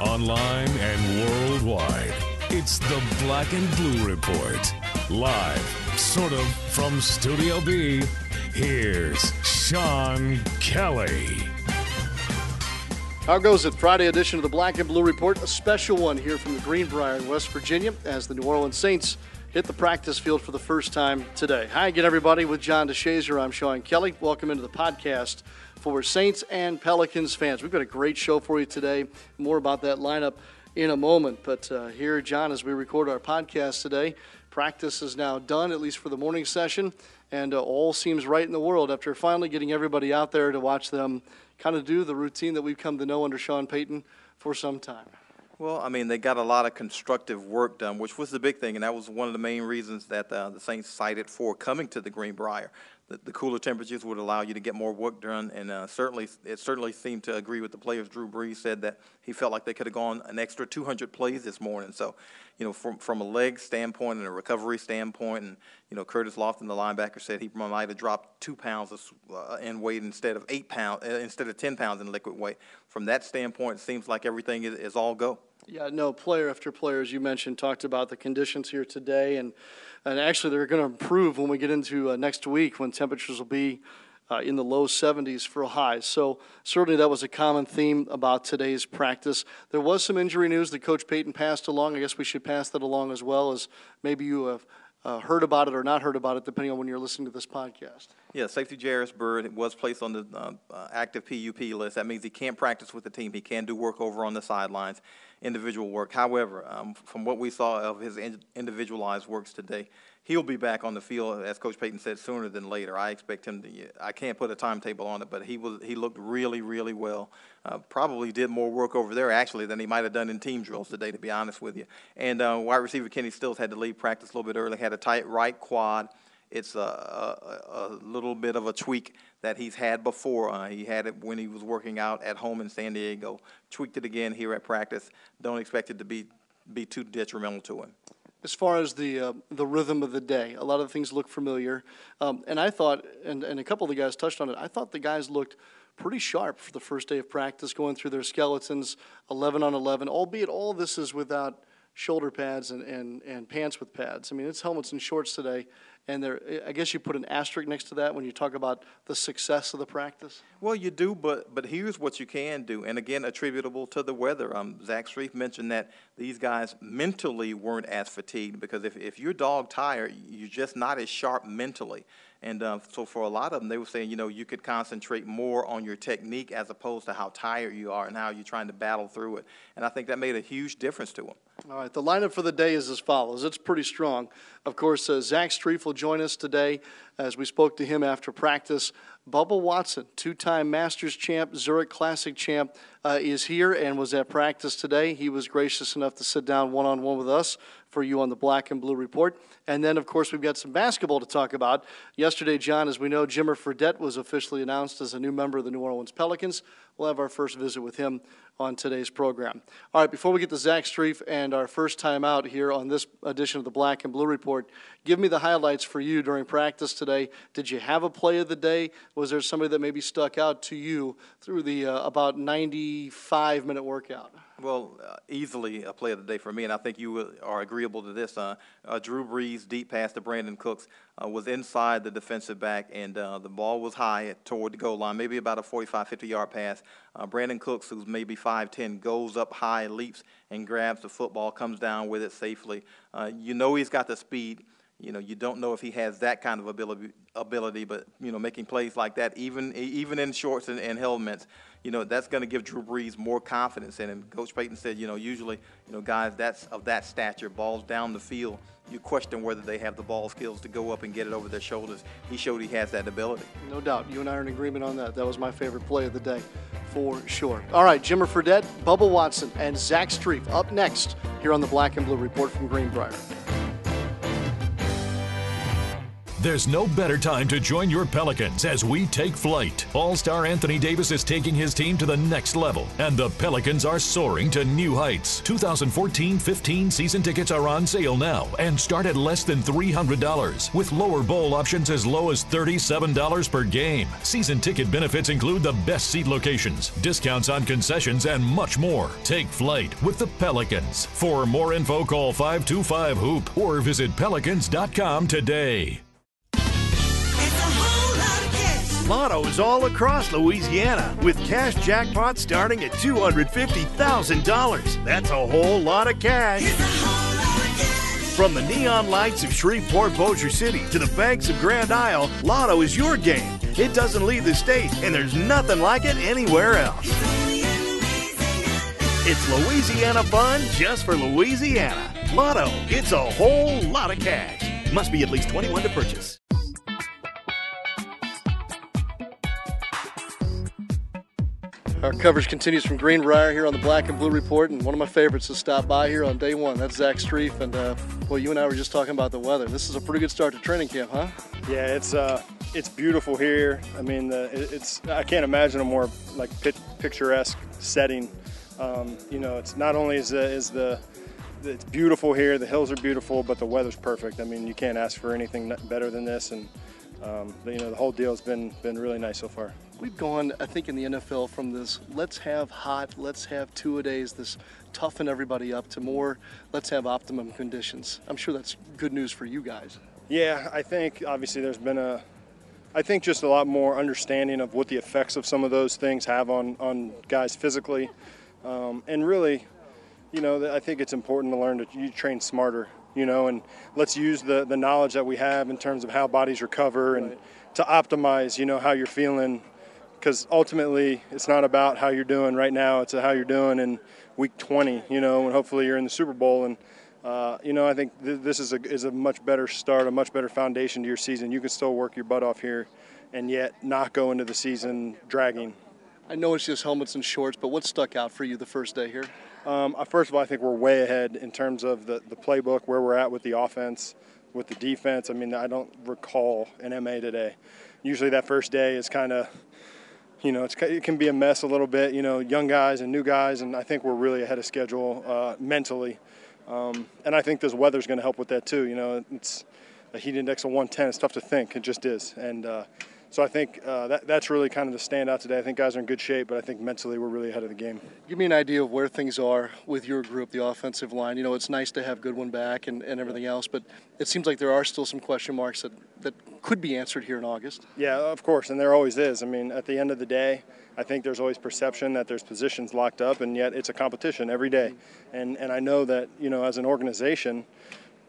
Online and worldwide, it's the Black and Blue Report. Live, sort of, from Studio B, here's Sean Kelly. How goes it? Friday edition of the Black and Blue Report, a special one here from the Greenbrier in West Virginia as the New Orleans Saints hit the practice field for the first time today. Hi again, everybody. With John DeShazer, I'm Sean Kelly. Welcome into the podcast for Saints and Pelicans fans. We've got a great show for you today. More about that lineup in a moment. But uh, here, John, as we record our podcast today, practice is now done, at least for the morning session, and uh, all seems right in the world after finally getting everybody out there to watch them kind of do the routine that we've come to know under Sean Payton for some time. Well, I mean, they got a lot of constructive work done, which was the big thing, and that was one of the main reasons that uh, the Saints cited for coming to the Greenbrier. The, the cooler temperatures would allow you to get more work done, and uh, certainly it certainly seemed to agree with the players. Drew Brees said that he felt like they could have gone an extra 200 plays this morning. So, you know, from from a leg standpoint and a recovery standpoint, and you know, Curtis Lofton, the linebacker, said he might have dropped two pounds of, uh, in weight instead of eight pounds, uh, instead of 10 pounds in liquid weight. From that standpoint, it seems like everything is, is all go. Yeah, no, player after player, as you mentioned, talked about the conditions here today, and and actually they're going to improve when we get into uh, next week when temperatures will be uh, in the low 70s for highs. So certainly that was a common theme about today's practice. There was some injury news that Coach Payton passed along. I guess we should pass that along as well as maybe you have uh, heard about it or not heard about it, depending on when you're listening to this podcast. Yeah, safety Jairus Byrd was placed on the uh, uh, active PUP list. That means he can't practice with the team. He can do work over on the sidelines, individual work. However, um, from what we saw of his in- individualized works today, he'll be back on the field, as Coach Payton said, sooner than later. I expect him to. I can't put a timetable on it, but he was he looked really, really well. Uh, probably did more work over there actually than he might have done in team drills today, to be honest with you. And uh, wide receiver Kenny Stills had to leave practice a little bit early. Had a tight right quad. It's a, a, a little bit of a tweak that he's had before. Uh, he had it when he was working out at home in San Diego. Tweaked it again here at practice. Don't expect it to be be too detrimental to him. as far as the uh, the rhythm of the day. A lot of things look familiar, um, and I thought, and, and a couple of the guys touched on it. I thought the guys looked pretty sharp for the first day of practice, going through their skeletons, eleven on eleven. Albeit all this is without shoulder pads and, and, and pants with pads. I mean, it's helmets and shorts today, and there. I guess you put an asterisk next to that when you talk about the success of the practice. Well, you do, but but here's what you can do, and again, attributable to the weather. Um, Zach Strief mentioned that these guys mentally weren't as fatigued because if if you're dog tired, you're just not as sharp mentally. And uh, so for a lot of them, they were saying, you know, you could concentrate more on your technique as opposed to how tired you are and how you're trying to battle through it. And I think that made a huge difference to them. All right, the lineup for the day is as follows. It's pretty strong. Of course, uh, Zach Strief will join us today as we spoke to him after practice. Bubba Watson, two time Masters champ, Zurich Classic champ, uh, is here and was at practice today. He was gracious enough to sit down one on one with us for you on the Black and Blue Report. And then, of course, we've got some basketball to talk about. Yesterday, John, as we know, Jimmer Fredette was officially announced as a new member of the New Orleans Pelicans. We'll have our first visit with him on today's program. All right, before we get to Zach Strief and our first time out here on this edition of the Black and Blue Report, give me the highlights for you during practice today. Did you have a play of the day? Was there somebody that maybe stuck out to you through the uh, about 95 minute workout? Well, uh, easily a play of the day for me, and I think you are agreeable to this. Uh, uh, Drew Brees, deep pass to Brandin Cooks, uh, was inside the defensive back, and uh, the ball was high toward the goal line, maybe about a 45, 50 yard pass. Uh, Brandin Cooks, who's maybe 5'10, goes up high, leaps, and grabs the football, comes down with it safely. you know he's got the speed. You know, you don't know if he has that kind of ability, ability, but you know, making plays like that, even even in shorts and, and helmets, you know, that's going to give Drew Brees more confidence in him. Coach Payton said, you know, usually, you know, guys that's of that stature, balls down the field, you question whether they have the ball skills to go up and get it over their shoulders. He showed he has that ability. No doubt. You and I are in agreement on that. That was my favorite play of the day. for sure. All right, Jimmer Fredette, Bubba Watson, and Zach Strief up next here on the Black and Blue Report from Greenbrier. There's no better time to join your Pelicans as we take flight. All star Anthony Davis is taking his team to the next level, and the Pelicans are soaring to new heights. 2014 15 season tickets are on sale now and start at less than $300, with lower bowl options as low as $37 per game. Season ticket benefits include the best seat locations, discounts on concessions, and much more. Take flight with the Pelicans. For more info, call 525 Hoop or visit pelicans.com today. Lottos all across Louisiana with cash jackpots starting at $250,000. That's a whole lot of cash. From the neon lights of Shreveport, Bossier City to the banks of Grand Isle, Lotto is your game. It doesn't leave the state, and there's nothing like it anywhere else. It's Louisiana fun just for Louisiana. Lotto, it's a whole lot of cash. Must be at least 21 to purchase. Our coverage continues from Greenbrier here on the Black and Blue Report, and one of my favorites to stop by here on day one. That's Zach Strief, and uh, boy, you and I were just talking about the weather. This is a pretty good start to training camp, huh? Yeah, it's uh, it's beautiful here. I mean, the, it's I can't imagine a more like picturesque setting. Um, you know, it's not only is the, is the it's beautiful here, the hills are beautiful, but the weather's perfect. I mean, you can't ask for anything better than this, and um, you know, the whole deal's been been really nice so far. We've gone, I think, in the NFL from this let's have hot, let's have two a days, this toughen everybody up to more let's have optimum conditions. I'm sure that's good news for you guys. Yeah, I think obviously there's been a, I think just a lot more understanding of what the effects of some of those things have on on guys physically, um, and really, you know, I think it's important to learn to you train smarter you know, and let's use the, the knowledge that we have in terms of how bodies recover and right. to optimize, you know, how you're feeling because ultimately it's not about how you're doing right now it's how you're doing in week 20 you know and hopefully you're in the super bowl and uh, you know i think th- this is a, is a much better start a much better foundation to your season. You can still work your butt off here and yet not go into the season dragging. I know it's just helmets and shorts but what stuck out for you the first day here? Um, uh, first of all i think we're way ahead in terms of the, the playbook where we're at with the offense with the defense. I mean i don't recall an ma today. Usually that first day is kind of you know, it can be a mess a little bit, you know, young guys and new guys, and I think we're really ahead of schedule uh, mentally. Um, and I think this weather's going to help with that too. You know, it's a heat index of 110. It's tough to think. It just is. And uh, so I think uh, that, that's really kind of the standout today. I think guys are in good shape, but I think mentally we're really ahead of the game. Give me an idea of where things are with your group, the offensive line. You know, it's nice to have Goodwin back and, and everything else, but it seems like there are still some question marks that, that could be answered here in August. Yeah, of course, and there always is. I mean, at the end of the day, I think there's always perception that there's positions locked up, and yet it's a competition every day. And, and I know that, you know, as an organization,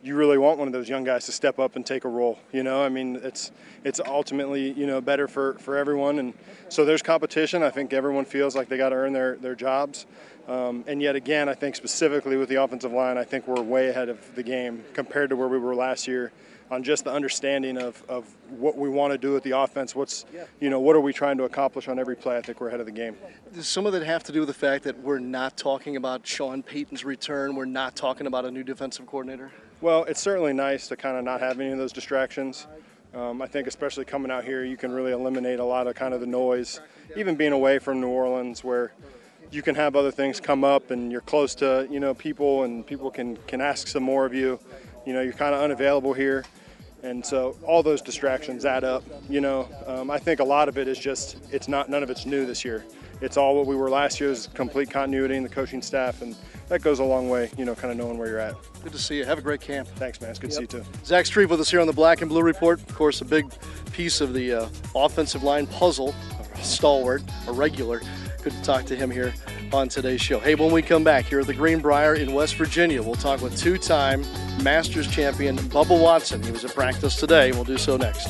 you really want one of those young guys to step up and take a role. You know, I mean, it's it's ultimately you know better for, for everyone, and so there's competition. I think everyone feels like they got to earn their their jobs, um, and yet again, I think specifically with the offensive line, I think we're way ahead of the game compared to where we were last year on just the understanding of, of what we want to do with the offense. What's, you know, what are we trying to accomplish on every play? I think we're ahead of the game. Does some of that have to do with the fact that we're not talking about Sean Payton's return? We're not talking about a new defensive coordinator? Well, it's certainly nice to kind of not have any of those distractions. Um, I think, especially coming out here, you can really eliminate a lot of kind of the noise. Even being away from New Orleans, where you can have other things come up, and you're close to you know people, and people can can ask some more of you. You know, you're kind of unavailable here, and so all those distractions add up. You know, um, I think a lot of it is just it's not none of it's new this year. It's all what we were last year is complete continuity in the coaching staff and that goes a long way, you know, kind of knowing where you're at. Good to see you. Have a great camp. Thanks, man. It's good yep. to see you too. Zach Strief with us here on the Black and Blue Report. Of course, a big piece of the uh, offensive line puzzle, a stalwart, a regular. Good to talk to him here on today's show. Hey, when we come back here at the Greenbrier in West Virginia, we'll talk with two time Masters champion Bubba Watson. He was at practice today. We'll do so next.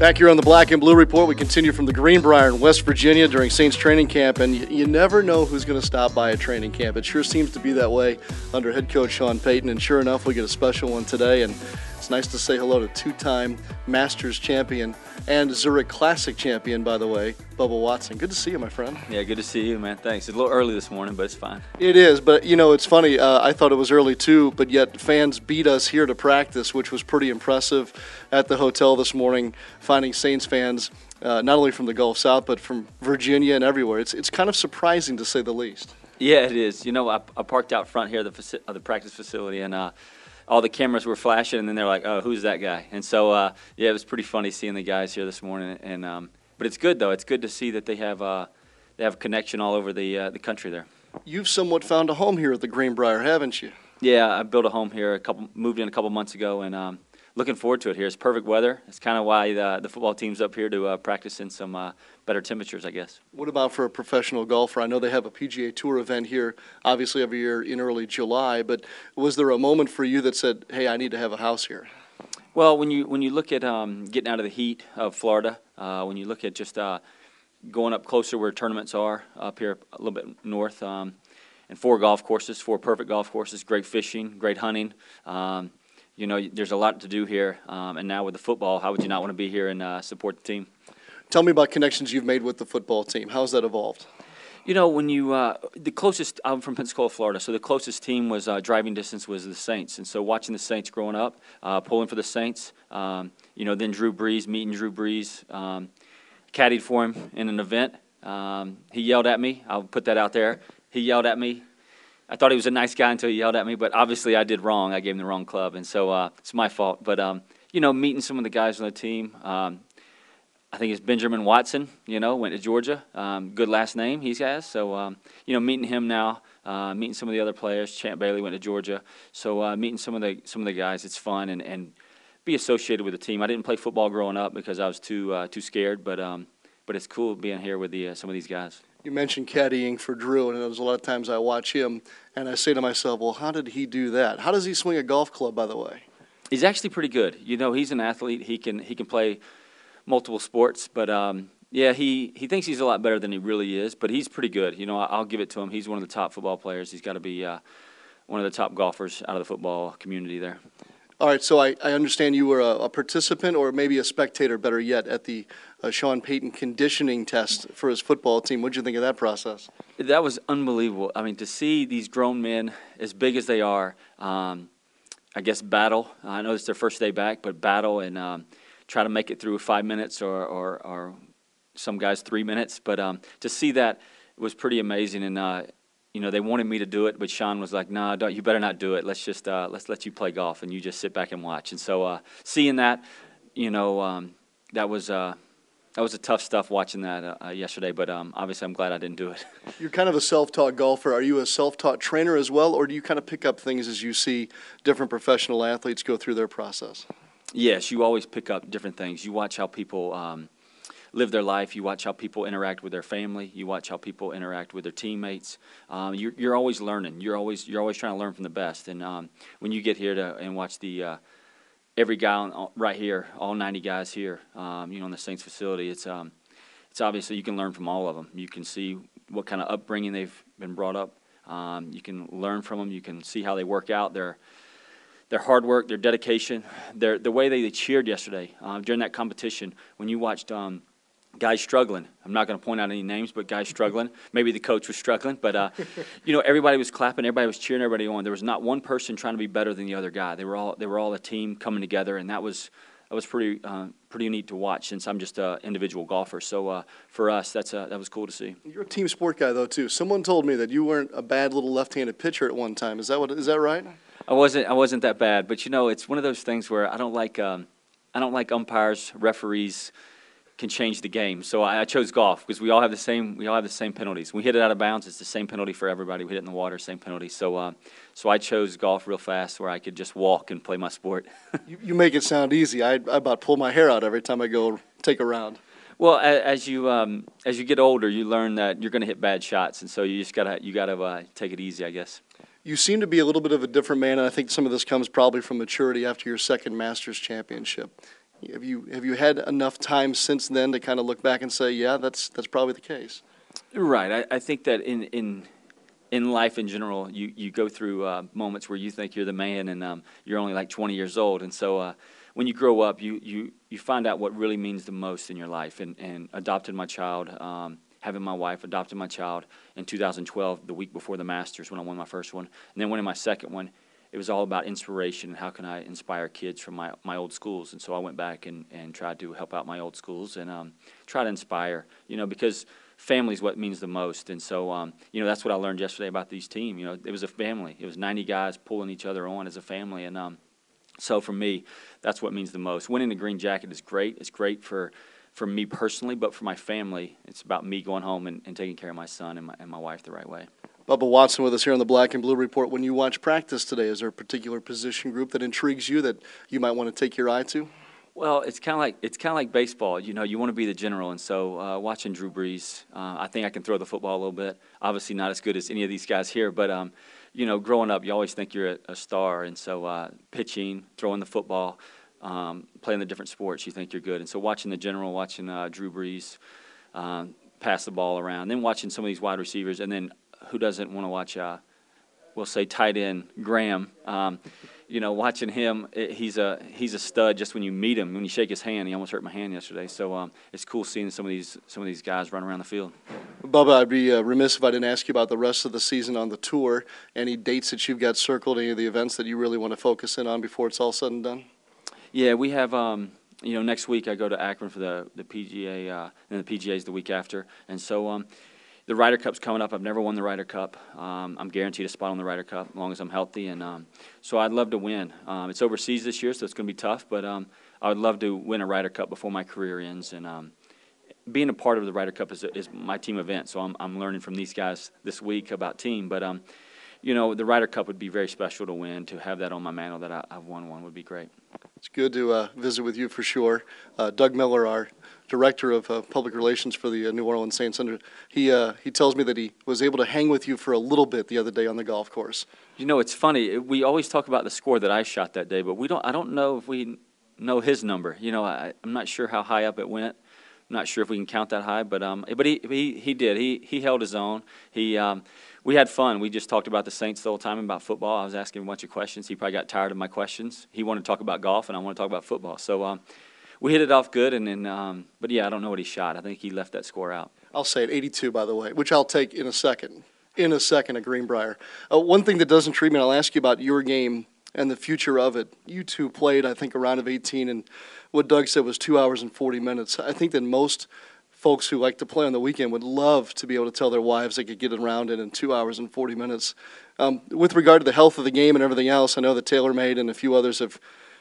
Back here on the Black and Blue Report, we continue from the Greenbrier in West Virginia during Saints training camp, and you, you never know who's going to stop by a training camp. It sure seems to be that way under head coach Sean Payton, and sure enough, we get a special one today, and it's nice to say hello to two-time Masters champion and Zurich Classic champion, by the way, Bubba Watson. Good to see you, my friend. Yeah, good to see you, man. Thanks. It's a little early this morning, but it's fine. It is, but you know, it's funny. Uh, I thought it was early too, but yet fans beat us here to practice, which was pretty impressive at the hotel this morning, finding Saints fans. Uh, not only from the Gulf South, but from Virginia and everywhere. It's, it's kind of surprising to say the least. Yeah, it is. You know, I, I parked out front here, the, faci- of the practice facility, and uh, all the cameras were flashing, and then they're like, "Oh, who's that guy?" And so, uh, yeah, it was pretty funny seeing the guys here this morning. And um, but it's good though. It's good to see that they have uh, they have a connection all over the uh, the country there. You've somewhat found a home here at the Greenbrier, haven't you? Yeah, I built a home here a couple, moved in a couple months ago, and um, looking forward to it here. It's perfect weather. It's kind of why the, the football team's up here to uh, practice in some uh, better temperatures, I guess. What about for a professional golfer? I know they have a PGA Tour event here, obviously every year in early July. But was there a moment for you that said, "Hey, I need to have a house here"? Well, when you when you look at um, getting out of the heat of Florida, uh, when you look at just uh, going up closer where tournaments are up here a little bit north, um, and four golf courses, four perfect golf courses, great fishing, great hunting. Um, you know, there's a lot to do here, um, and now with the football, how would you not want to be here and uh, support the team? Tell me about connections you've made with the football team. How's that evolved? You know, when you uh, the closest I'm from Pensacola, Florida, so the closest team was uh, driving distance was the Saints, and so watching the Saints growing up, uh, pulling for the Saints, um, you know, then Drew Brees, meeting Drew Brees, um, caddied for him in an event. Um, he yelled at me. I'll put that out there. He yelled at me. I thought he was a nice guy until he yelled at me, but obviously I did wrong. I gave him the wrong club, and so uh, it's my fault. But um, you know, meeting some of the guys on the team. Um, I think it's Benjamin Watson. You know, went to Georgia. Um, good last name he has. So um, you know, meeting him now, uh, meeting some of the other players. Champ Bailey went to Georgia. So uh, meeting some of the some of the guys, it's fun and and be associated with the team. I didn't play football growing up because I was too uh, too scared, but um, but it's cool being here with the uh, some of these guys. You mentioned caddying for Drew, and there's a lot of times I watch him and I say to myself, well, how did he do that? How does he swing a golf club, by the way? He's actually pretty good. You know, he's an athlete. He can he can play multiple sports, but um, yeah, he, he thinks he's a lot better than he really is. But he's pretty good. You know, I'll give it to him. He's one of the top football players. He's got to be uh, one of the top golfers out of the football community there. All right, so I, I understand you were a, a participant or maybe a spectator, better yet, at the uh, Sean Payton conditioning test for his football team. What did you think of that process? That was unbelievable. I mean, to see these grown men, as big as they are, um, I guess battle. I know it's their first day back, but battle and um, try to make it through five minutes or, or, or some guys three minutes. But um, to see that was pretty amazing. And uh, you know, they wanted me to do it, but Sean was like, "No, nah, you better not do it. Let's just uh, let's let you play golf, and you just sit back and watch." And so, uh, seeing that, you know, um, that was uh, that was a tough stuff watching that uh, uh, yesterday. But um, obviously, I'm glad I didn't do it. You're kind of a self-taught golfer. Are you a self-taught trainer as well, or do you kind of pick up things as you see different professional athletes go through their process? Yes, you always pick up different things. You watch how people. Um, live their life. You watch how people interact with their family. You watch how people interact with their teammates. Um, you're, you're always learning. You're always you're always trying to learn from the best. And um, when you get here to and watch the uh, every guy on, right here, all 90 guys here, um, you know, in the Saints facility, it's um, it's obviously you can learn from all of them. You can see what kind of upbringing they've been brought up. Um, you can learn from them. You can see how they work out. Their their hard work, their dedication, their the way they, they cheered yesterday uh, during that competition. When you watched um, guys struggling. I'm not going to point out any names, but guys struggling. Maybe the coach was struggling, but uh, you know, everybody was clapping, everybody was cheering, everybody on. There was not one person trying to be better than the other guy. They were all they were all a team coming together, and that was that was pretty uh, pretty neat to watch. Since I'm just an individual golfer, so uh, for us, that's uh, that was cool to see. You're a team sport guy though too. Someone told me that you weren't a bad little left-handed pitcher at one time. Is that what is that right? I wasn't I wasn't that bad, but you know, it's one of those things where I don't like um, I don't like umpires, referees can change the game. So I, I chose golf because we all have the same we all have the same penalties. We hit it out of bounds, it's the same penalty for everybody. We hit it in the water, same penalty. So uh, so I chose golf real fast where I could just walk and play my sport. you, you make it sound easy. I, I about pull my hair out every time I go take a round. Well, as you um, as you get older, you learn that you're going to hit bad shots, and so you just gotta you gotta uh, take it easy, I guess. You seem to be a little bit of a different man, and I think some of this comes probably from maturity after your second Masters championship. Have you have you had enough time since then to kind of look back and say, yeah, that's that's probably the case? Right. I, I think that in in in life in general, you you go through uh, moments where you think you're the man, and um, you're only like 20 years old, and so. Uh, when you grow up, you, you, you find out what really means the most in your life. And, and adopted my child, um, having my wife, adopted my child in 2012, the week before the Masters when I won my first one. And then winning my second one, it was all about inspiration and how can I inspire kids from my, my old schools. And so I went back and, and tried to help out my old schools and um, try to inspire, you know, because family is what means the most. And so, um, you know, that's what I learned yesterday about these team. You know, it was a family. It was 90 guys pulling each other on as a family. And um, so for me, that's what means the most. Winning the green jacket is great. It's great for, for me personally, but for my family, it's about me going home and, and taking care of my son and my, and my wife the right way. Bubba Watson with us here on the Black and Blue Report. When you watch practice today, is there a particular position group that intrigues you that you might want to take your eye to? Well, it's kind of like it's kind of like baseball. You know, you want to be the general, and so uh, watching Drew Brees, uh, I think I can throw the football a little bit. Obviously, not as good as any of these guys here, but um, you know, growing up, you always think you're a, a star, and so uh, pitching, throwing the football, um, playing the different sports, you think you're good. And so watching the general, watching uh, Drew Brees um, pass the ball around, then watching some of these wide receivers, and then who doesn't want to watch, uh, we'll say, tight end Graham. Um, you know, watching him, it, he's a he's a stud. Just when you meet him, when you shake his hand, he almost hurt my hand yesterday. So um, it's cool seeing some of these some of these guys run around the field. Bubba, I'd be uh, remiss if I didn't ask you about the rest of the season on the tour. Any dates that you've got circled? Any of the events that you really want to focus in on before it's all said and done? Yeah, we have. Um, you know, next week I go to Akron for the the PGA, uh, and the PGA is the week after, and so um, the Ryder Cup's coming up. I've never won the Ryder Cup. Um, I'm guaranteed a spot on the Ryder Cup as long as I'm healthy, and um, so I'd love to win. Um, it's overseas this year, so it's going to be tough, but um, I would love to win a Ryder Cup before my career ends. And um, being a part of the Ryder Cup is, is my team event, so I'm, I'm learning from these guys this week about team. But um, you know, the Ryder Cup would be very special to win. To have that on my mantle that I, have won one would be great. It's good to uh, visit with you for sure. Uh, Doug Miller, our director of uh, public relations for the uh, New Orleans Saints, under he uh, he tells me that he was able to hang with you for a little bit the other day on the golf course. You know, it's funny. We always talk about the score that I shot that day, but we don't. I don't know if we know his number. You know, I, I'm not sure how high up it went. I'm not sure if we can count that high, but um, but he he he did. He he held his own. He um, we had fun. We just talked about the Saints the whole time about football. I was asking a bunch of questions. He probably got tired of my questions. He wanted to talk about golf, and I want to talk about football. So um, we hit it off good. And then, um, but yeah, I don't know what he shot. I think he left that score out. I'll say it, 82, by the way, which I'll take in a second. In a second a Greenbrier. Uh, one thing that doesn't treat me, I'll ask you about your game and the future of it. You two played, I think, a round of 18, and what Doug said was two hours and 40 minutes. I think that most folks who like to play on the weekend would love to be able to tell their wives they could get around it in two hours and 40 minutes. Um, with regard to the health of the game and everything else, I know that TaylorMade and a few others have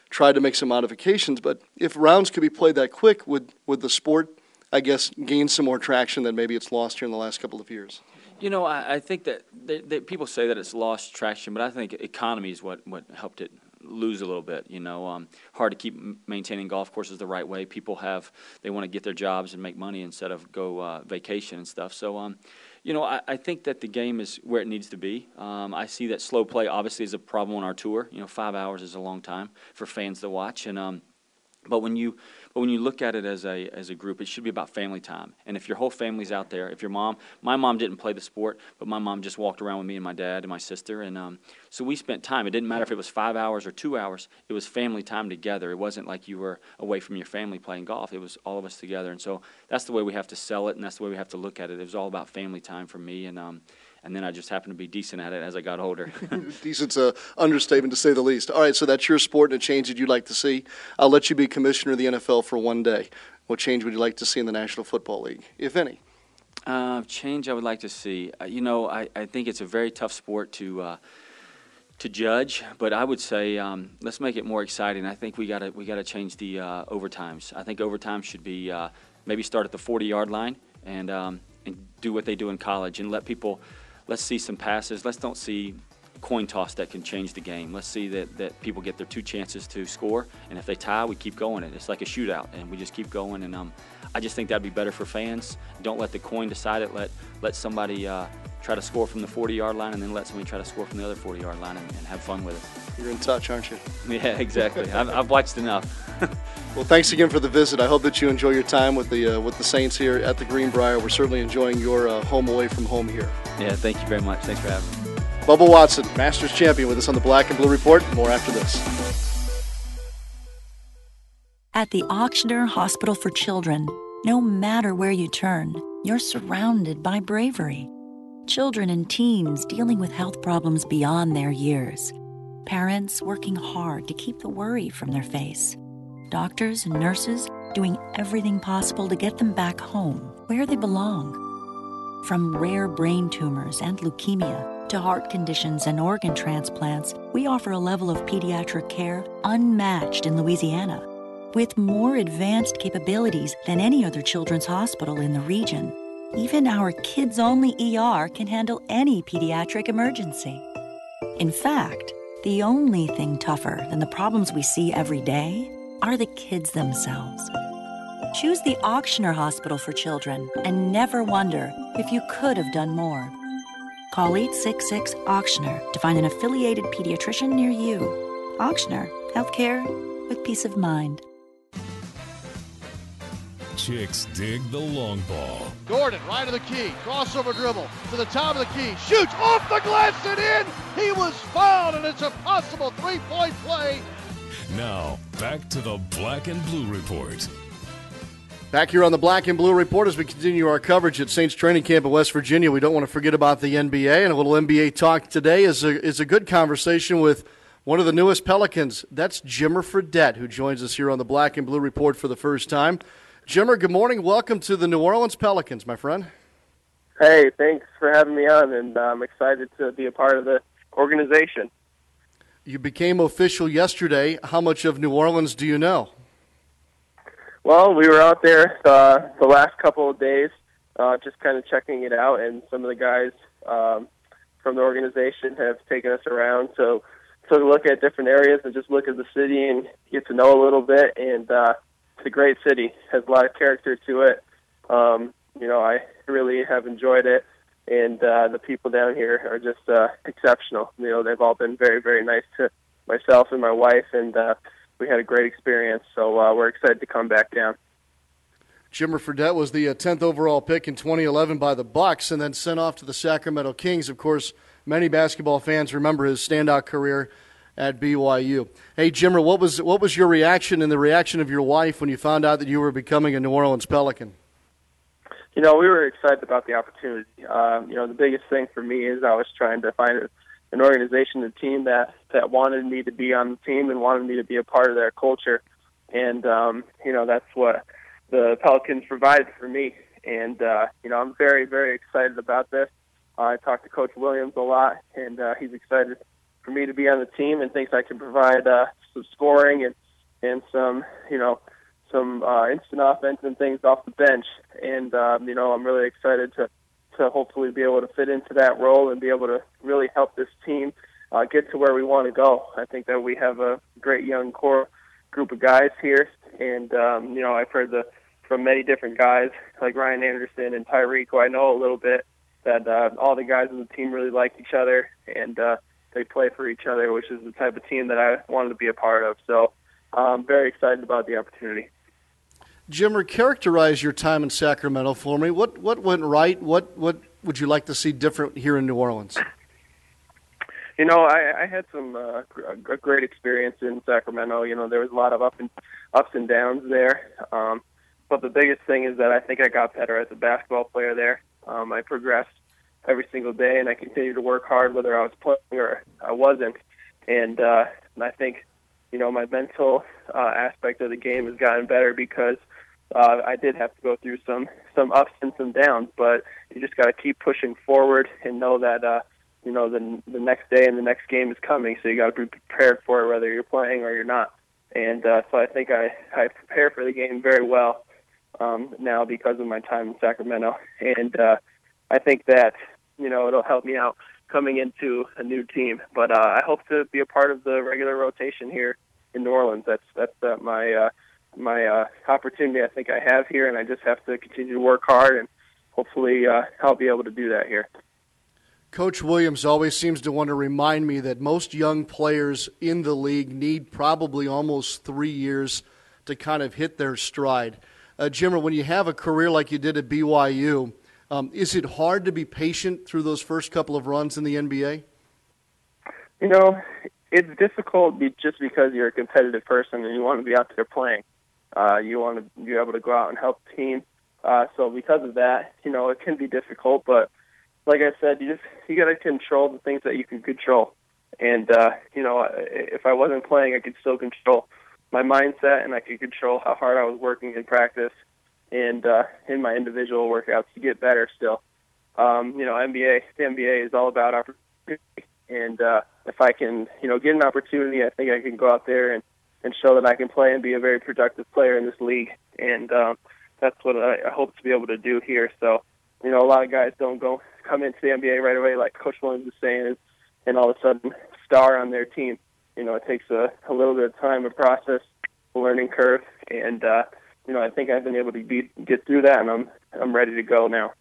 tried to make some modifications, but if rounds could be played that quick, would, would the sport, I guess, gain some more traction than maybe it's lost here in the last couple of years? You know, I, I think that people say that it's lost traction, but I think economy is what, what helped it lose a little bit. You know, um, hard to keep maintaining golf courses the right way. People have they want to get their jobs and make money instead of go uh, vacation and stuff. So, um, you know, I, I, think that the game is where it needs to be. Um, I see that slow play obviously is a problem on our tour. You know, five hours is a long time for fans to watch, and um, But when you but when you look at it as a as a group, it should be about family time. And if your whole family's out there, if your mom, my mom didn't play the sport, but my mom just walked around with me and my dad and my sister, and um, so we spent time. It didn't matter if it was five hours or two hours. It was family time together. It wasn't like you were away from your family playing golf. It was all of us together. And so that's the way we have to sell it, and that's the way we have to look at it. It was all about family time for me, and um, and then I just happened to be decent at it as I got older. Decent's an understatement to say the least. All right, so that's your sport and a change that you'd like to see. I'll let you be commissioner of the NFL for one day. What change would you like to see in the National Football League, if any? Uh, change I would like to see. Uh, you know, I, I think it's a very tough sport to uh, to judge, but I would say um, let's make it more exciting. I think we got to we got to change the uh, overtimes. I think overtime should be uh, maybe start at the 40 yard line and um, and do what they do in college and let people let's see some passes. Let's don't see coin toss that can change the game. Let's see that, that people get their two chances to score, and if they tie, we keep going. It. It's like a shootout, and we just keep going. And um, I just think that'd be better for fans. Don't let the coin decide it. Let let somebody uh, try to score from the 40-yard line, and then let somebody try to score from the other 40-yard line, and, and have fun with it. You're in touch, aren't you? Yeah, exactly. I've, I've watched enough. well, thanks again for the visit. I hope that you enjoy your time with the uh, with the Saints here at the Greenbrier. We're certainly enjoying your uh, home away from home here. Yeah, thank you very much. Thanks for having me. Bubba Watson, Masters champion, with us on the Black and Blue Report. More after this. At the Ochsner Hospital for Children, no matter where you turn, you're surrounded by bravery. Children and teens dealing with health problems beyond their years. Parents working hard to keep the worry from their face. Doctors and nurses doing everything possible to get them back home, where they belong. From rare brain tumors and leukemia to heart conditions and organ transplants, we offer a level of pediatric care unmatched in Louisiana. With more advanced capabilities than any other children's hospital in the region, even our kids only ER can handle any pediatric emergency. In fact, the only thing tougher than the problems we see every day are the kids themselves. Choose the Ochsner Hospital for Children and never wonder if you could have done more. Call 866 Ochsner to find an affiliated pediatrician near you. Ochsner, healthcare with peace of mind. Chicks dig the long ball. Gordon, right of the key, crossover dribble to the top of the key, shoots off the glass and in. He was fouled, and it's a possible three point play. Now, back to the Black and Blue Report. Back here on the Black and Blue Report as we continue our coverage at Saints Training Camp in West Virginia. We don't want to forget about the NBA, and a little NBA talk today is a, is a good conversation with one of the newest Pelicans. That's Jimmer Fredette, who joins us here on the Black and Blue Report for the first time. Jimmer, good morning. Welcome to the New Orleans Pelicans, my friend. Hey, thanks for having me on, and I'm excited to be a part of the organization. You became official yesterday. How much of New Orleans do you know? Well, we were out there uh, the last couple of days, uh, just kind of checking it out, and some of the guys um, from the organization have taken us around. So, took a look at different areas and just look at the city and get to know a little bit. And uh, it's a great city. has a lot of character to it. Um, you know, I really have enjoyed it, and uh, the people down here are just uh, exceptional. You know, they've all been very, very nice to myself and my wife, and uh, we had a great experience. So uh, we're excited to come back down. Jimmer Fredette was the 10th uh, overall pick in 2011 by the Bucks, and then sent off to the Sacramento Kings. Of course, many basketball fans remember his standout career at BYU. Hey, Jimmer, what was what was your reaction and the reaction of your wife when you found out that you were becoming a New Orleans Pelican? You know, we were excited about the opportunity. Um, you know, the biggest thing for me is I was trying to find an organization, a team that that wanted me to be on the team and wanted me to be a part of their culture. And um, you know, that's what the Pelicans provided for me. And uh, you know, I'm very, very excited about this. Uh, I talked to Coach Williams a lot, and uh, he's excited for me to be on the team and thinks I can provide uh, some scoring and and some you know some uh, instant offense and things off the bench. And um, you know I'm really excited to to hopefully be able to fit into that role and be able to really help this team uh, get to where we want to go. I think that we have a great young core group of guys here, and um, you know I've heard the from many different guys like Ryan Anderson and Tyreke, who I know a little bit, that uh, all the guys on the team really like each other, and uh, they play for each other, which is the type of team that I wanted to be a part of. So, I'm very excited about the opportunity. Jimmer, characterize your time in Sacramento for me. What what went right? What what would you like to see different here in New Orleans? You know, I, I had some uh, a great experience in Sacramento. You know, there was a lot of up and ups and downs there. Um, but the biggest thing is that I think I got better as a basketball player there. Um, I progressed every single day, and I continued to work hard, whether I was playing or I wasn't. And, uh, and I think, you know, my mental uh, aspect of the game has gotten better because uh, I did have to go through some some ups and some downs, but you just got to keep pushing forward and know that uh, you know the the next day and the next game is coming. So you got to be prepared for it, whether you're playing or you're not. And uh, so I think I I prepare for the game very well um, now because of my time in Sacramento, and uh, I think that you know it'll help me out coming into a new team. But uh, I hope to be a part of the regular rotation here in New Orleans. That's that's uh, my uh, my uh, opportunity. I think I have here, and I just have to continue to work hard, and hopefully uh, I'll be able to do that here. Coach Williams always seems to want to remind me that most young players in the league need probably almost three years to kind of hit their stride. Uh, Jimmer, when you have a career like you did at BYU, um, is it hard to be patient through those first couple of runs in the NBA? You know, it's difficult just because you're a competitive person and you want to be out there playing. Uh, you want to be able to go out and help the team. Uh, so because of that, you know, it can be difficult. But like I said, you just you got to control the things that you can control. And uh, you know, if I wasn't playing, I could still control my mindset and I could control how hard I was working in practice and uh, in my individual workouts to get better still. Um, you know, NBA, the NBA is all about opportunity, and uh, if I can, you know, get an opportunity, I think I can go out there and and show that I can play and be a very productive player in this league, and um, that's what I, hope to be able to do here. So, you know, a lot of guys don't go come into the NBA right away, like Coach Williams is saying, and, and all of a sudden star on their team. You know, it takes a, a little bit of time, a process, a learning curve, and uh, you know, I think I've been able to be, get through that, and I'm I'm ready to go now.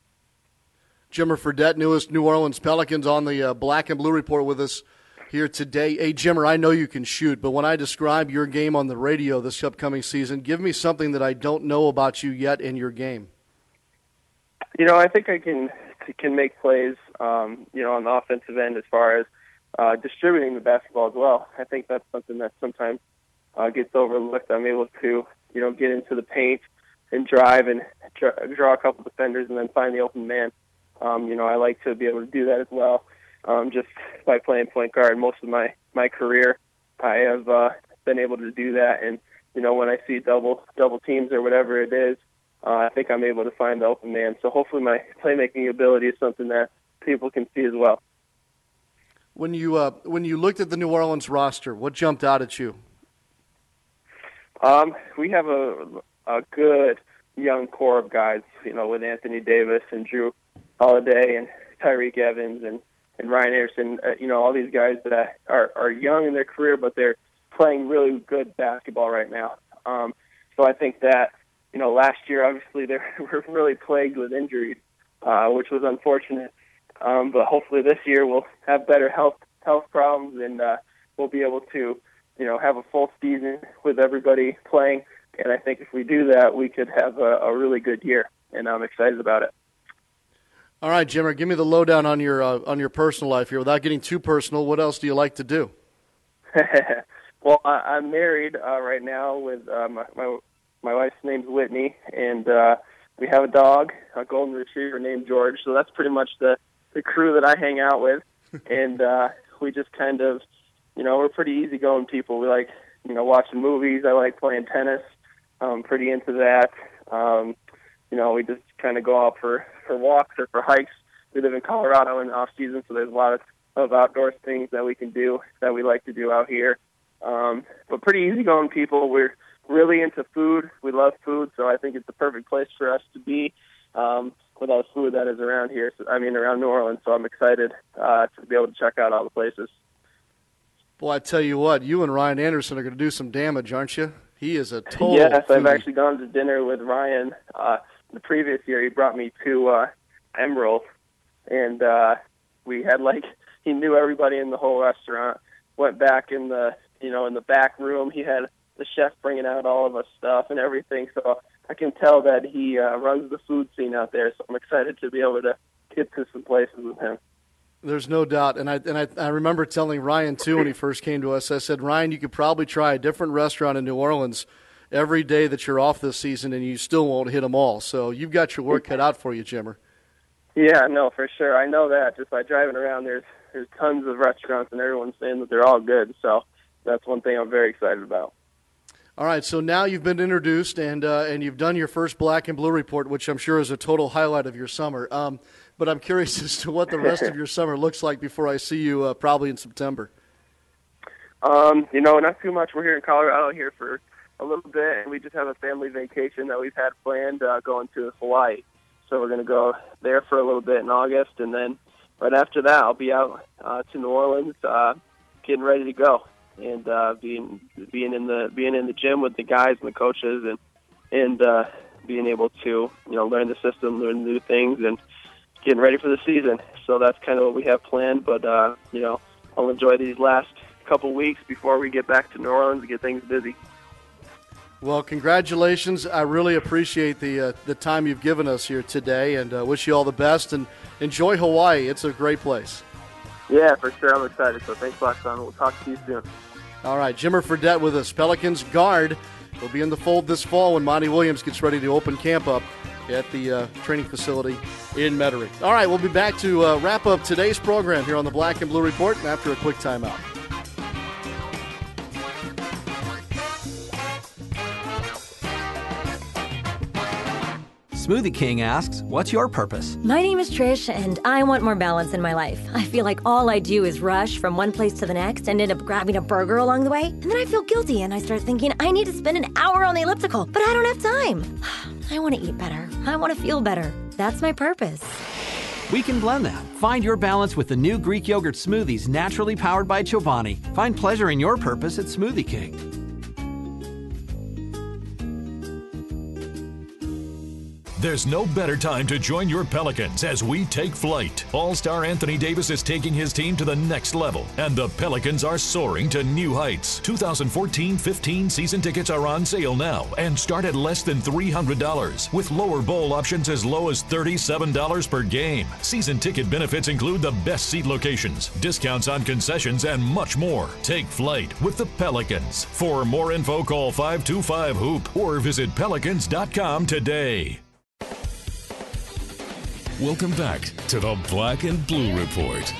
Jimmer Fredette, newest New Orleans Pelicans, on the uh, Black and Blue Report with us here today. Hey, Jimmer, I know you can shoot, but when I describe your game on the radio this upcoming season, give me something that I don't know about you yet in your game. You know, I think I can can make plays. Um, you know, on the offensive end as far as uh, distributing the basketball as well. I think that's something that sometimes uh, gets overlooked. I'm able to you know, get into the paint and drive and draw a couple defenders and then find the open man. Um, you know, I like to be able to do that as well. Um, just by playing point guard most of my my career, I have uh, been able to do that. And you know, when I see double double teams or whatever it is, uh, I think I'm able to find the open man. So hopefully, my playmaking ability is something that people can see as well. When you uh, when you looked at the New Orleans roster, what jumped out at you? Um, we have a a good young core of guys, you know, with Anthony Davis and Jrue Holiday and Tyreke Evans and and Ryan Anderson. Uh, you know, all these guys that are are young in their career, but they're playing really good basketball right now. Um, so I think that you know, last year obviously they were really plagued with injuries, uh, which was unfortunate. Um, but hopefully this year we'll have better health health problems and uh, we'll be able to you know, have a full season with everybody playing. And I think if we do that, we could have a, a really good year. And I'm excited about it. All right, Jimmer, give me the lowdown on your uh, on your personal life here. Without getting too personal, what else do you like to do? well, I, I'm married uh, right now with uh, my, my my wife's name's Whitney, and uh, we have a dog, a golden retriever named George. So that's pretty much the the crew that I hang out with, and uh, we just kind of you know, we're pretty easygoing people. We like, you know, watching movies. I like playing tennis. I'm pretty into that. Um, you know, we just kind of go out for for walks or for hikes. We live in Colorado in off season, so there's a lot of of outdoor things that we can do that we like to do out here. Um, but pretty easygoing people. We're really into food. We love food, so I think it's the perfect place for us to be um, with all the food that is around here. So, I mean, around New Orleans. So I'm excited uh, to be able to check out all the places. Boy, I tell you what, you and Ryan Anderson are going to do some damage, aren't you? He is a total. Yes, foodie. I've actually gone to dinner with Ryan. Uh, the previous year, he brought me to uh, Emeril, and uh, we had like he knew everybody in the whole restaurant. Went back in the you know in the back room. He had the chef bringing out all of us stuff and everything. So I can tell that he uh, runs the food scene out there. So I'm excited to be able to get to some places with him. There's no doubt, and I and I, I remember telling Ryan too when he first came to us. I said, Ryan, you could probably try a different restaurant in New Orleans every day that you're off this season, and you still won't hit them all. So you've got your work cut out for you, Jimmer. Yeah, no, for sure. I know that just by driving around. There's there's tons of restaurants, and everyone's saying that they're all good. So that's one thing I'm very excited about. All right, so now you've been introduced and uh, and you've done your first black and blue report, which I'm sure is a total highlight of your summer. Um, but I'm curious as to what the rest of your summer looks like before I see you uh, probably in September. Um, you know, not too much. We're here in Colorado here for a little bit, and we just have a family vacation that we've had planned uh, going to Hawaii. So we're going to go there for a little bit in August, and then right after that, I'll be out uh, to New Orleans, uh, getting ready to go, and uh, being being in the being in the gym with the guys and the coaches, and and uh, being able to you know learn the system, learn new things, and getting ready for the season. So that's kind of what we have planned. But uh, you know, I'll enjoy these last couple weeks before we get back to New Orleans and get things busy. Well, congratulations! I really appreciate the uh, the time you've given us here today, and uh, wish you all the best. And enjoy Hawaii; it's a great place. Yeah, for sure. I'm excited. So thanks son. We'll talk to you soon. All right, Jimmer Fredette with us. Pelicans guard will be in the fold this fall when Monty Williams gets ready to open camp up at the uh, training facility in Metairie. All right, we'll be back to uh, wrap up today's program here on the Black and Blue Report after a quick timeout. Smoothie King asks, What's your purpose? My name is Trish, and I want more balance in my life. I feel like all I do is rush from one place to the next and end up grabbing a burger along the way. And then I feel guilty and I start thinking I need to spend an hour on the elliptical, but I don't have time. I want to eat better. I want to feel better. That's my purpose. We can blend that. Find your balance with the new Greek yogurt smoothies naturally powered by Chobani. Find pleasure in your purpose at Smoothie King. There's no better time to join your Pelicans as we take flight. All star Anthony Davis is taking his team to the next level, and the Pelicans are soaring to new heights. 2014 15 season tickets are on sale now and start at less than $300, with lower bowl options as low as $37 per game. Season ticket benefits include the best seat locations, discounts on concessions, and much more. Take flight with the Pelicans. For more info, call 525 Hoop or visit pelicans.com today. Welcome back to the Black and Blue Report.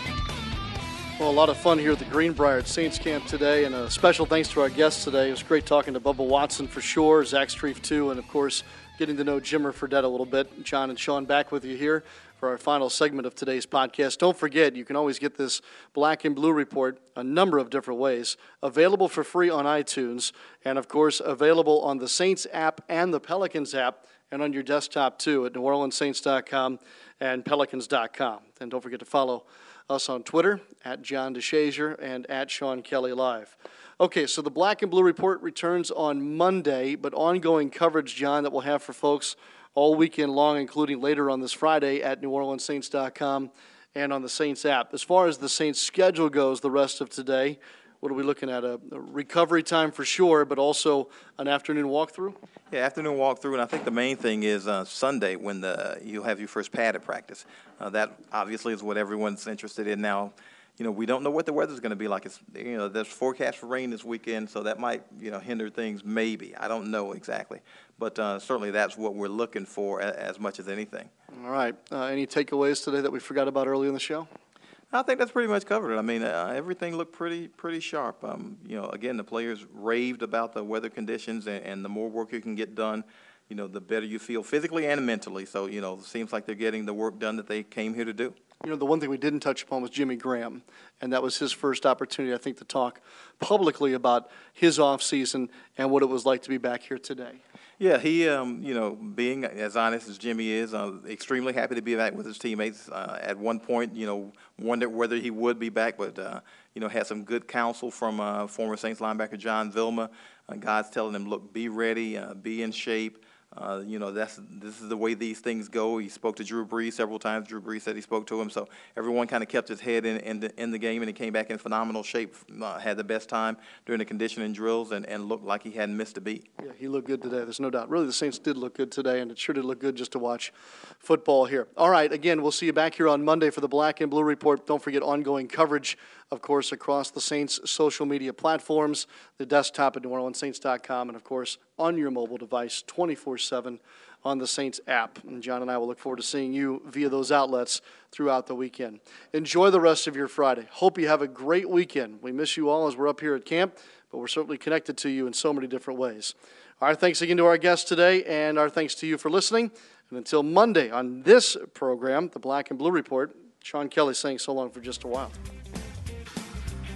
Well, a lot of fun here at the Greenbrier at Saints Camp today, and a special thanks to our guests today. It was great talking to Bubba Watson for sure, Zach Strief too, and of course getting to know Jimmer Fredette a little bit. John and Sean back with you here for our final segment of today's podcast. Don't forget, you can always get this Black and Blue report a number of different ways. Available for free on iTunes, and of course available on the Saints app and the Pelicans app, and on your desktop too at NewOrleansSaints.com and Pelicans.com. And don't forget to follow us on Twitter at John DeShazier and at Sean Kelly Live. Okay, so the Black and Blue Report returns on Monday, but ongoing coverage, John, that we'll have for folks all weekend long, including later on this Friday at NewOrleansSaints.com and on the Saints app. As far as the Saints schedule goes, the rest of today, what are we looking at? A, a, recovery time for sure, but also an afternoon walkthrough? Yeah, afternoon walkthrough, and I think the main thing is uh, Sunday when the you'll have your first padded practice. Uh, that obviously is what everyone's interested in now. You know, we don't know what the weather's going to be like. It's you know, there's forecast for rain this weekend, so that might you know hinder things. Maybe I don't know exactly, but uh, certainly that's what we're looking for as much as anything. All right. Uh, any takeaways today that we forgot about early in the show? I think that's pretty much covered it. I mean, uh, everything looked pretty pretty sharp. Um, you know, again, the players raved about the weather conditions, and, and, the more work you can get done, you know, the better you feel physically and mentally. So, you know, it seems like they're getting the work done that they came here to do. You know, the one thing we didn't touch upon was Jimmy Graham, and that was his first opportunity, I think, to talk publicly about his off season and what it was like to be back here today. Yeah, he, um, you know, being as honest as Jimmy is, uh, extremely happy to be back with his teammates. Uh, at one point, you know, wondered whether he would be back, but, uh, you know, had some good counsel from uh, former Saints linebacker John Vilma. Uh, God's telling him, look, be ready, uh, be in shape. Uh, you know, that's this is the way these things go. He spoke to Drew Brees several times. Drew Brees said he spoke to him, so everyone kind of kept his head in in the, in the game, and he came back in phenomenal shape. Uh, had the best time during the conditioning drills, and, and looked like he hadn't missed a beat. Yeah, he looked good today. There's no doubt. Really, the Saints did look good today, and it sure did look good just to watch football here. All right, again, we'll see you back here on Monday for the Black and Blue Report. Don't forget ongoing coverage, of course, across the Saints' social media platforms, the desktop at NewOrleansSaints.com, and of course on your mobile device 24 7 on the Saints app. And John and I will look forward to seeing you via those outlets throughout the weekend. Enjoy the rest of your Friday. Hope you have a great weekend. We miss you all as we're up here at camp, but we're certainly connected to you in so many different ways. Our thanks again to our guests today, and our thanks to you for listening. And until Monday on this program, the Black and Blue Report, Sean Kelly saying so long for just a while.